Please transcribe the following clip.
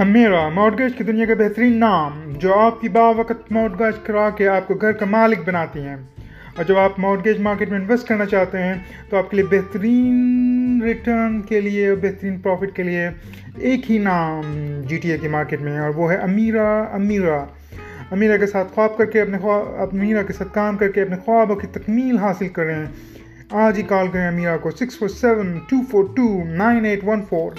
امیرا mortgage کی دنیا کا بہترین نام جو آپ کی باوقت مورگیج کرا کے آپ کو گھر کا مالک بناتی ہیں۔ اور جب آپ مورگیج مارکیٹ میں انویسٹ کرنا چاہتے ہیں تو آپ کے لیے بہترین ریٹرن کے لیے، بہترین پروفٹ کے لیے ایک ہی نام جی ٹی اے کی مارکیٹ میں ہے اور وہ ہے امیرا امیرا امیرا کے ساتھ خواب کر کے اپنے خواب امیرا کے ساتھ کام کر کے اپنے خوابوں کی تکمیل حاصل کریں۔ آج ہی کال کریں امیرا کو six four seven two four two nine eight one four